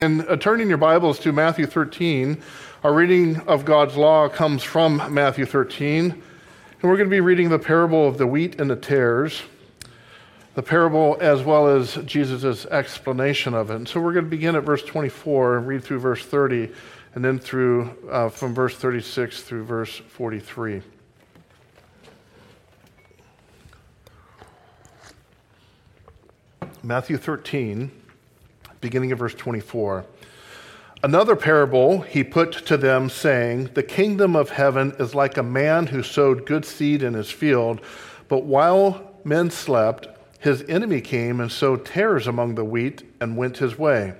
And uh, turning your Bibles to Matthew 13, our reading of God's law comes from Matthew 13. And we're going to be reading the parable of the wheat and the tares, the parable as well as Jesus' explanation of it. And so we're going to begin at verse 24 and read through verse 30, and then through uh, from verse 36 through verse 43. Matthew 13 beginning of verse 24. Another parable he put to them, saying, The kingdom of heaven is like a man who sowed good seed in his field, but while men slept, his enemy came and sowed tares among the wheat and went his way.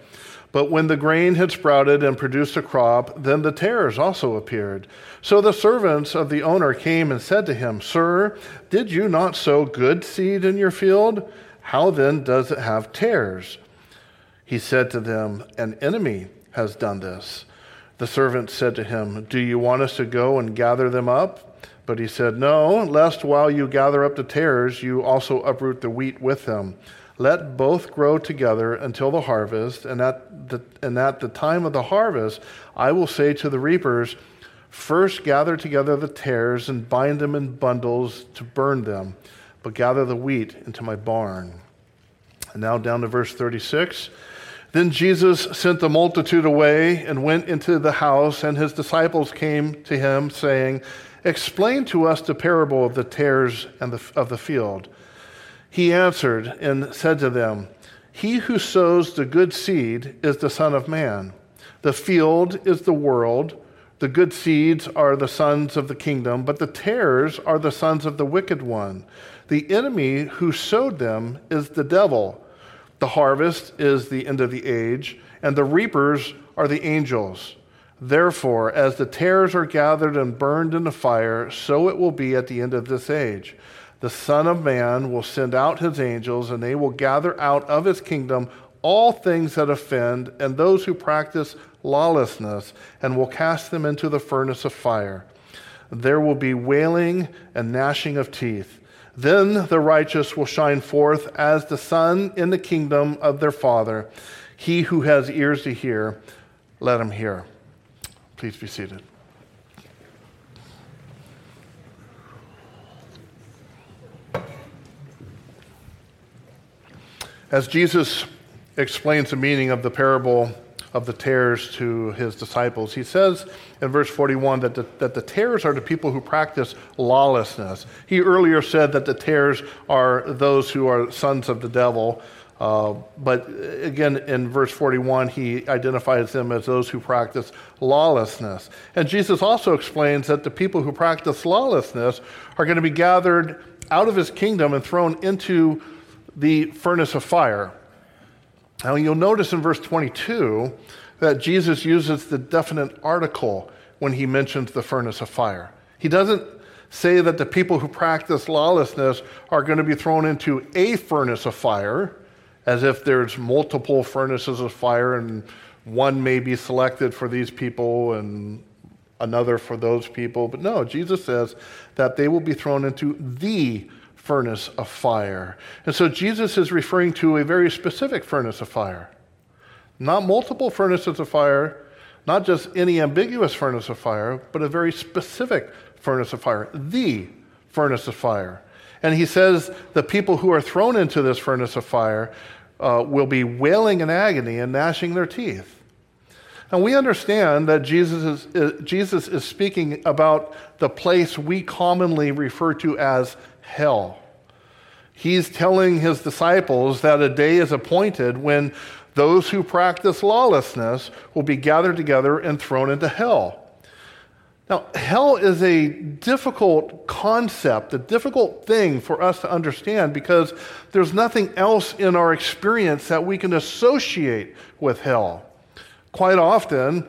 But when the grain had sprouted and produced a crop, then the tares also appeared. So the servants of the owner came and said to him, Sir, did you not sow good seed in your field? How then does it have tares? He said to them, An enemy has done this. The servant said to him, Do you want us to go and gather them up? But he said, No, lest while you gather up the tares, you also uproot the wheat with them. Let both grow together until the harvest, and at the, and at the time of the harvest, I will say to the reapers, First gather together the tares and bind them in bundles to burn them, but gather the wheat into my barn. And now down to verse 36. Then Jesus sent the multitude away and went into the house, and his disciples came to him, saying, Explain to us the parable of the tares and the, of the field. He answered and said to them, He who sows the good seed is the Son of Man. The field is the world. The good seeds are the sons of the kingdom, but the tares are the sons of the wicked one. The enemy who sowed them is the devil. The harvest is the end of the age, and the reapers are the angels. Therefore, as the tares are gathered and burned in the fire, so it will be at the end of this age. The Son of Man will send out his angels, and they will gather out of his kingdom all things that offend and those who practice lawlessness, and will cast them into the furnace of fire. There will be wailing and gnashing of teeth. Then the righteous will shine forth as the sun in the kingdom of their Father. He who has ears to hear, let him hear. Please be seated. As Jesus explains the meaning of the parable of the tares to his disciples. He says in verse 41 that the, that the tares are the people who practice lawlessness. He earlier said that the tares are those who are sons of the devil. Uh, but again, in verse 41, he identifies them as those who practice lawlessness. And Jesus also explains that the people who practice lawlessness are going to be gathered out of his kingdom and thrown into the furnace of fire. Now, you'll notice in verse 22 that Jesus uses the definite article when he mentions the furnace of fire. He doesn't say that the people who practice lawlessness are going to be thrown into a furnace of fire, as if there's multiple furnaces of fire and one may be selected for these people and another for those people. But no, Jesus says that they will be thrown into the furnace of fire. And so Jesus is referring to a very specific furnace of fire. Not multiple furnaces of fire, not just any ambiguous furnace of fire, but a very specific furnace of fire, the furnace of fire. And he says the people who are thrown into this furnace of fire uh, will be wailing in agony and gnashing their teeth. And we understand that Jesus is, uh, Jesus is speaking about the place we commonly refer to as hell. He's telling his disciples that a day is appointed when those who practice lawlessness will be gathered together and thrown into hell. Now, hell is a difficult concept, a difficult thing for us to understand because there's nothing else in our experience that we can associate with hell. Quite often,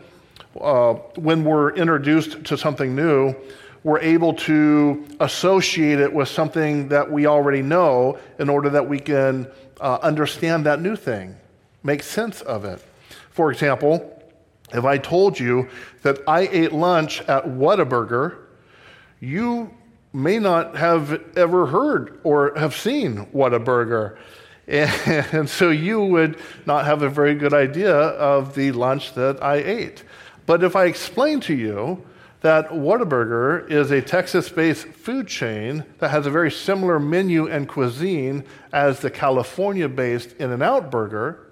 uh, when we're introduced to something new, we're able to associate it with something that we already know in order that we can uh, understand that new thing, make sense of it. For example, if I told you that I ate lunch at Whataburger, you may not have ever heard or have seen Whataburger. And so you would not have a very good idea of the lunch that I ate. But if I explain to you that Whataburger is a Texas based food chain that has a very similar menu and cuisine as the California based In N Out Burger,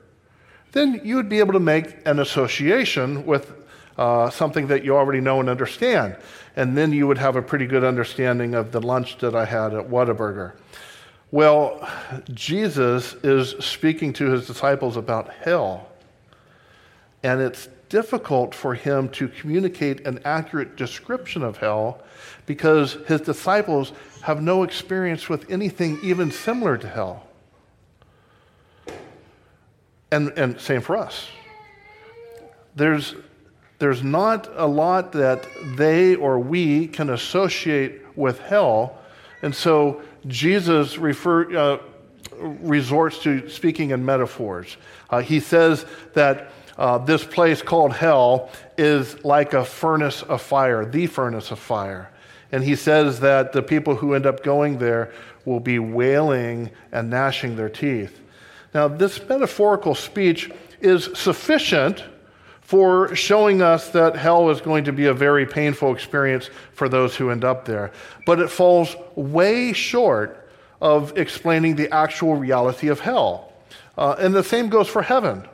then you would be able to make an association with uh, something that you already know and understand. And then you would have a pretty good understanding of the lunch that I had at Whataburger. Well, Jesus is speaking to his disciples about hell. And it's difficult for him to communicate an accurate description of hell because his disciples have no experience with anything even similar to hell. And, and same for us. There's, there's not a lot that they or we can associate with hell. And so Jesus refer, uh, resorts to speaking in metaphors. Uh, he says that uh, this place called hell is like a furnace of fire, the furnace of fire. And he says that the people who end up going there will be wailing and gnashing their teeth. Now, this metaphorical speech is sufficient for showing us that hell is going to be a very painful experience for those who end up there. But it falls way short of explaining the actual reality of hell. Uh, and the same goes for heaven.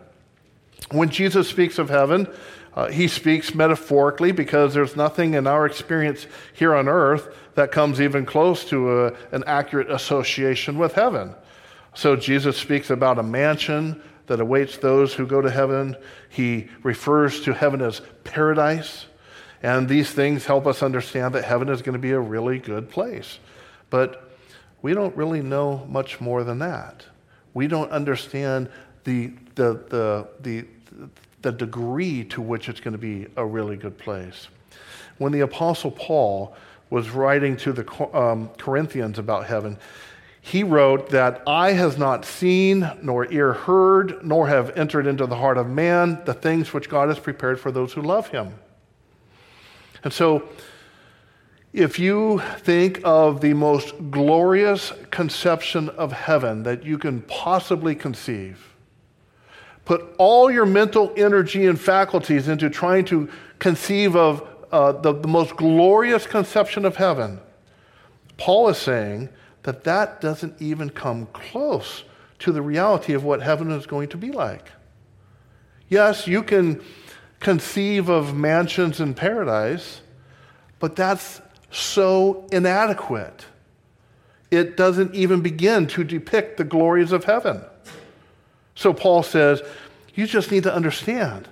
When Jesus speaks of heaven, uh, he speaks metaphorically because there's nothing in our experience here on earth that comes even close to a, an accurate association with heaven. So Jesus speaks about a mansion that awaits those who go to heaven. He refers to heaven as paradise. And these things help us understand that heaven is going to be a really good place. But we don't really know much more than that. We don't understand the, the, the, the, the degree to which it's going to be a really good place. When the Apostle Paul was writing to the um, Corinthians about heaven, he wrote that eye has not seen, nor ear heard, nor have entered into the heart of man the things which God has prepared for those who love him. And so, if you think of the most glorious conception of heaven that you can possibly conceive, put all your mental energy and faculties into trying to conceive of uh, the, the most glorious conception of heaven, Paul is saying that that doesn't even come close to the reality of what heaven is going to be like. Yes, you can conceive of mansions in paradise, but that's so inadequate. It doesn't even begin to depict the glories of heaven. So Paul says, you just need to understand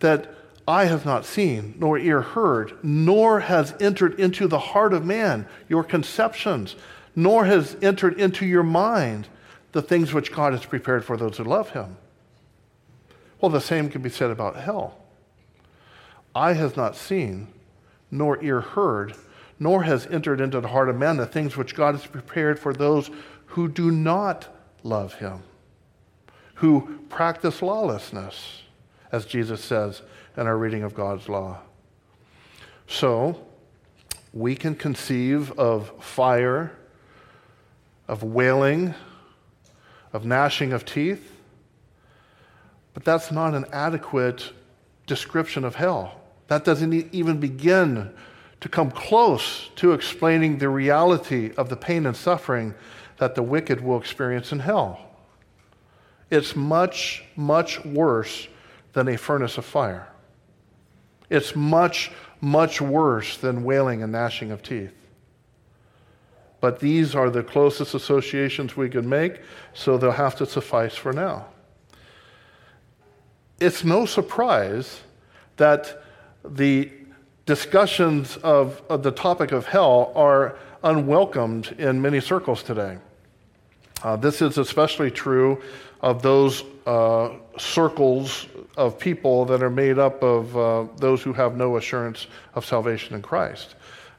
that eye has not seen, nor ear heard, nor has entered into the heart of man your conceptions, nor has entered into your mind the things which God has prepared for those who love him. Well, the same can be said about hell. Eye has not seen, nor ear heard, nor has entered into the heart of man the things which God has prepared for those who do not love him who practice lawlessness, as Jesus says in our reading of God's law. So, we can conceive of fire, of wailing, of gnashing of teeth, but that's not an adequate description of hell. That doesn't even begin to come close to explaining the reality of the pain and suffering that the wicked will experience in hell. It's much, much worse than a furnace of fire. It's much, much worse than wailing and gnashing of teeth. But these are the closest associations we can make, so they'll have to suffice for now. It's no surprise that the discussions of, of the topic of hell are unwelcomed in many circles today. Uh, this is especially true of those uh, circles of people that are made up of uh, those who have no assurance of salvation in Christ.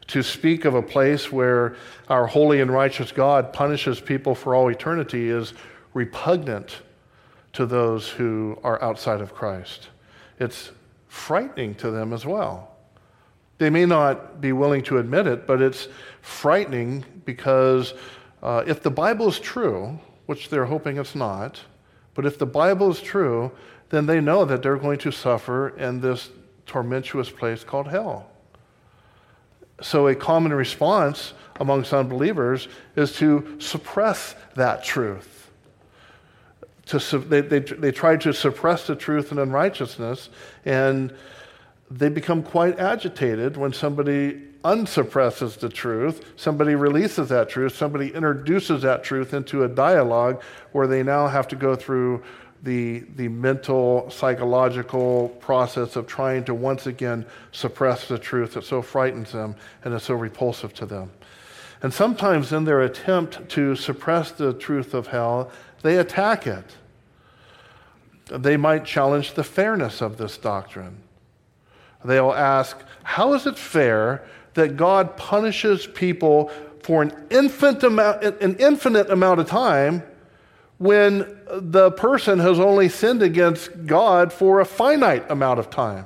To speak of a place where our holy and righteous God punishes people for all eternity is repugnant to those who are outside of Christ. It's frightening to them as well. They may not be willing to admit it, but it's frightening because uh, if the Bible is true, which they're hoping it's not, but if the Bible is true, then they know that they're going to suffer in this tormentuous place called hell. So, a common response amongst unbelievers is to suppress that truth. To, they, they, they try to suppress the truth and unrighteousness, and they become quite agitated when somebody unsuppresses the truth, somebody releases that truth, somebody introduces that truth into a dialogue where they now have to go through the, the mental, psychological process of trying to once again suppress the truth that so frightens them and is so repulsive to them. And sometimes, in their attempt to suppress the truth of hell, they attack it. They might challenge the fairness of this doctrine. They'll ask, How is it fair that God punishes people for an infinite amount, an infinite amount of time when the person has only sinned against God for a finite amount of time.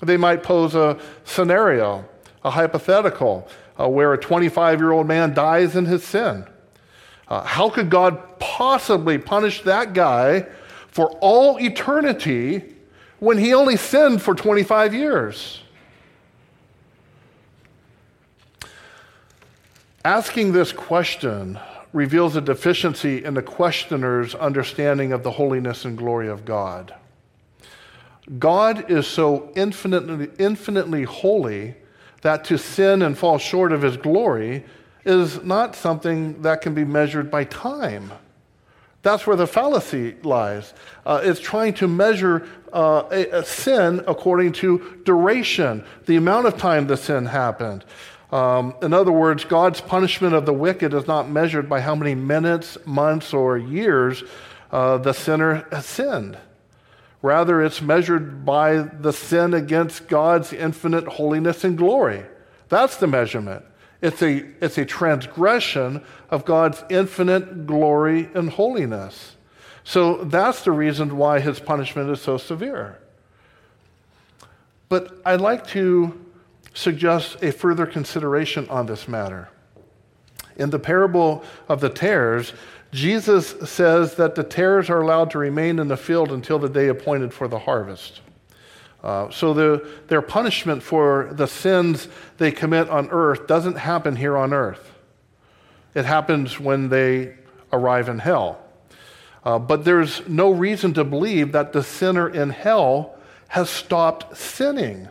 They might pose a scenario, a hypothetical, uh, where a 25 year old man dies in his sin. Uh, how could God possibly punish that guy for all eternity when he only sinned for 25 years? Asking this question reveals a deficiency in the questioner's understanding of the holiness and glory of God. God is so infinitely, infinitely holy that to sin and fall short of his glory is not something that can be measured by time. That's where the fallacy lies. Uh, it's trying to measure uh, a, a sin according to duration, the amount of time the sin happened. Um, in other words, God's punishment of the wicked is not measured by how many minutes, months, or years uh, the sinner has sinned. Rather, it's measured by the sin against God's infinite holiness and glory. That's the measurement. It's a, it's a transgression of God's infinite glory and holiness. So that's the reason why his punishment is so severe. But I'd like to suggests a further consideration on this matter. In the parable of the tares, Jesus says that the tares are allowed to remain in the field until the day appointed for the harvest. Uh, so the, their punishment for the sins they commit on earth doesn't happen here on earth. It happens when they arrive in hell. Uh, but there's no reason to believe that the sinner in hell has stopped sinning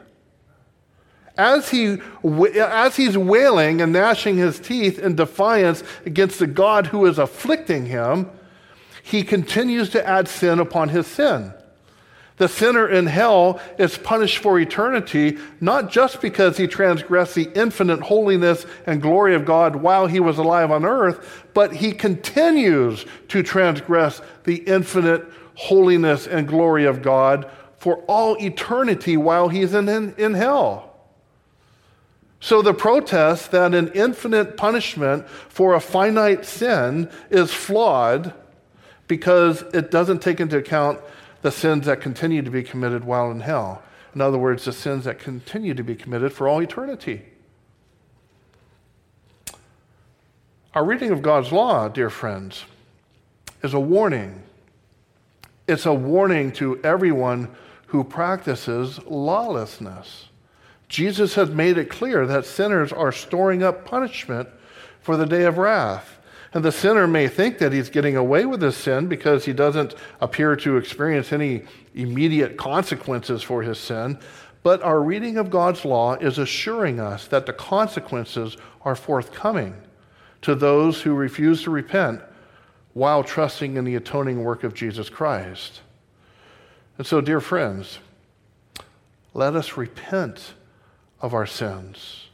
as, he, as he's wailing and gnashing his teeth in defiance against the God who is afflicting him, he continues to add sin upon his sin. The sinner in hell is punished for eternity, not just because he transgressed the infinite holiness and glory of God while he was alive on earth, but he continues to transgress the infinite holiness and glory of God for all eternity while he's in, in, in hell. So the protest that an infinite punishment for a finite sin is flawed because it doesn't take into account the sins that continue to be committed while in hell. In other words, the sins that continue to be committed for all eternity. Our reading of God's law, dear friends, is a warning. It's a warning to everyone who practices lawlessness. Jesus has made it clear that sinners are storing up punishment for the day of wrath. And the sinner may think that he's getting away with his sin because he doesn't appear to experience any immediate consequences for his sin. But our reading of God's law is assuring us that the consequences are forthcoming to those who refuse to repent while trusting in the atoning work of Jesus Christ. And so, dear friends, let us repent of our sins.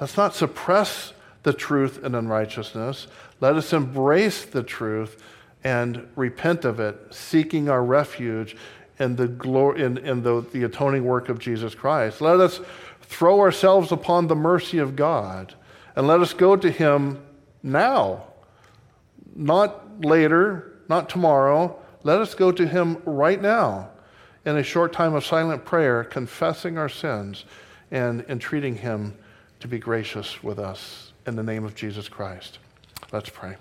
Let's not suppress the truth in unrighteousness. Let us embrace the truth and repent of it, seeking our refuge in the, glory, in, in the, the atoning work of Jesus Christ. Let us throw ourselves upon the mercy of God and let us go to Him now, not later, not tomorrow. Let us go to Him right now in a short time of silent prayer, confessing our sins and entreating Him to be gracious with us in the name of Jesus Christ. Let's pray.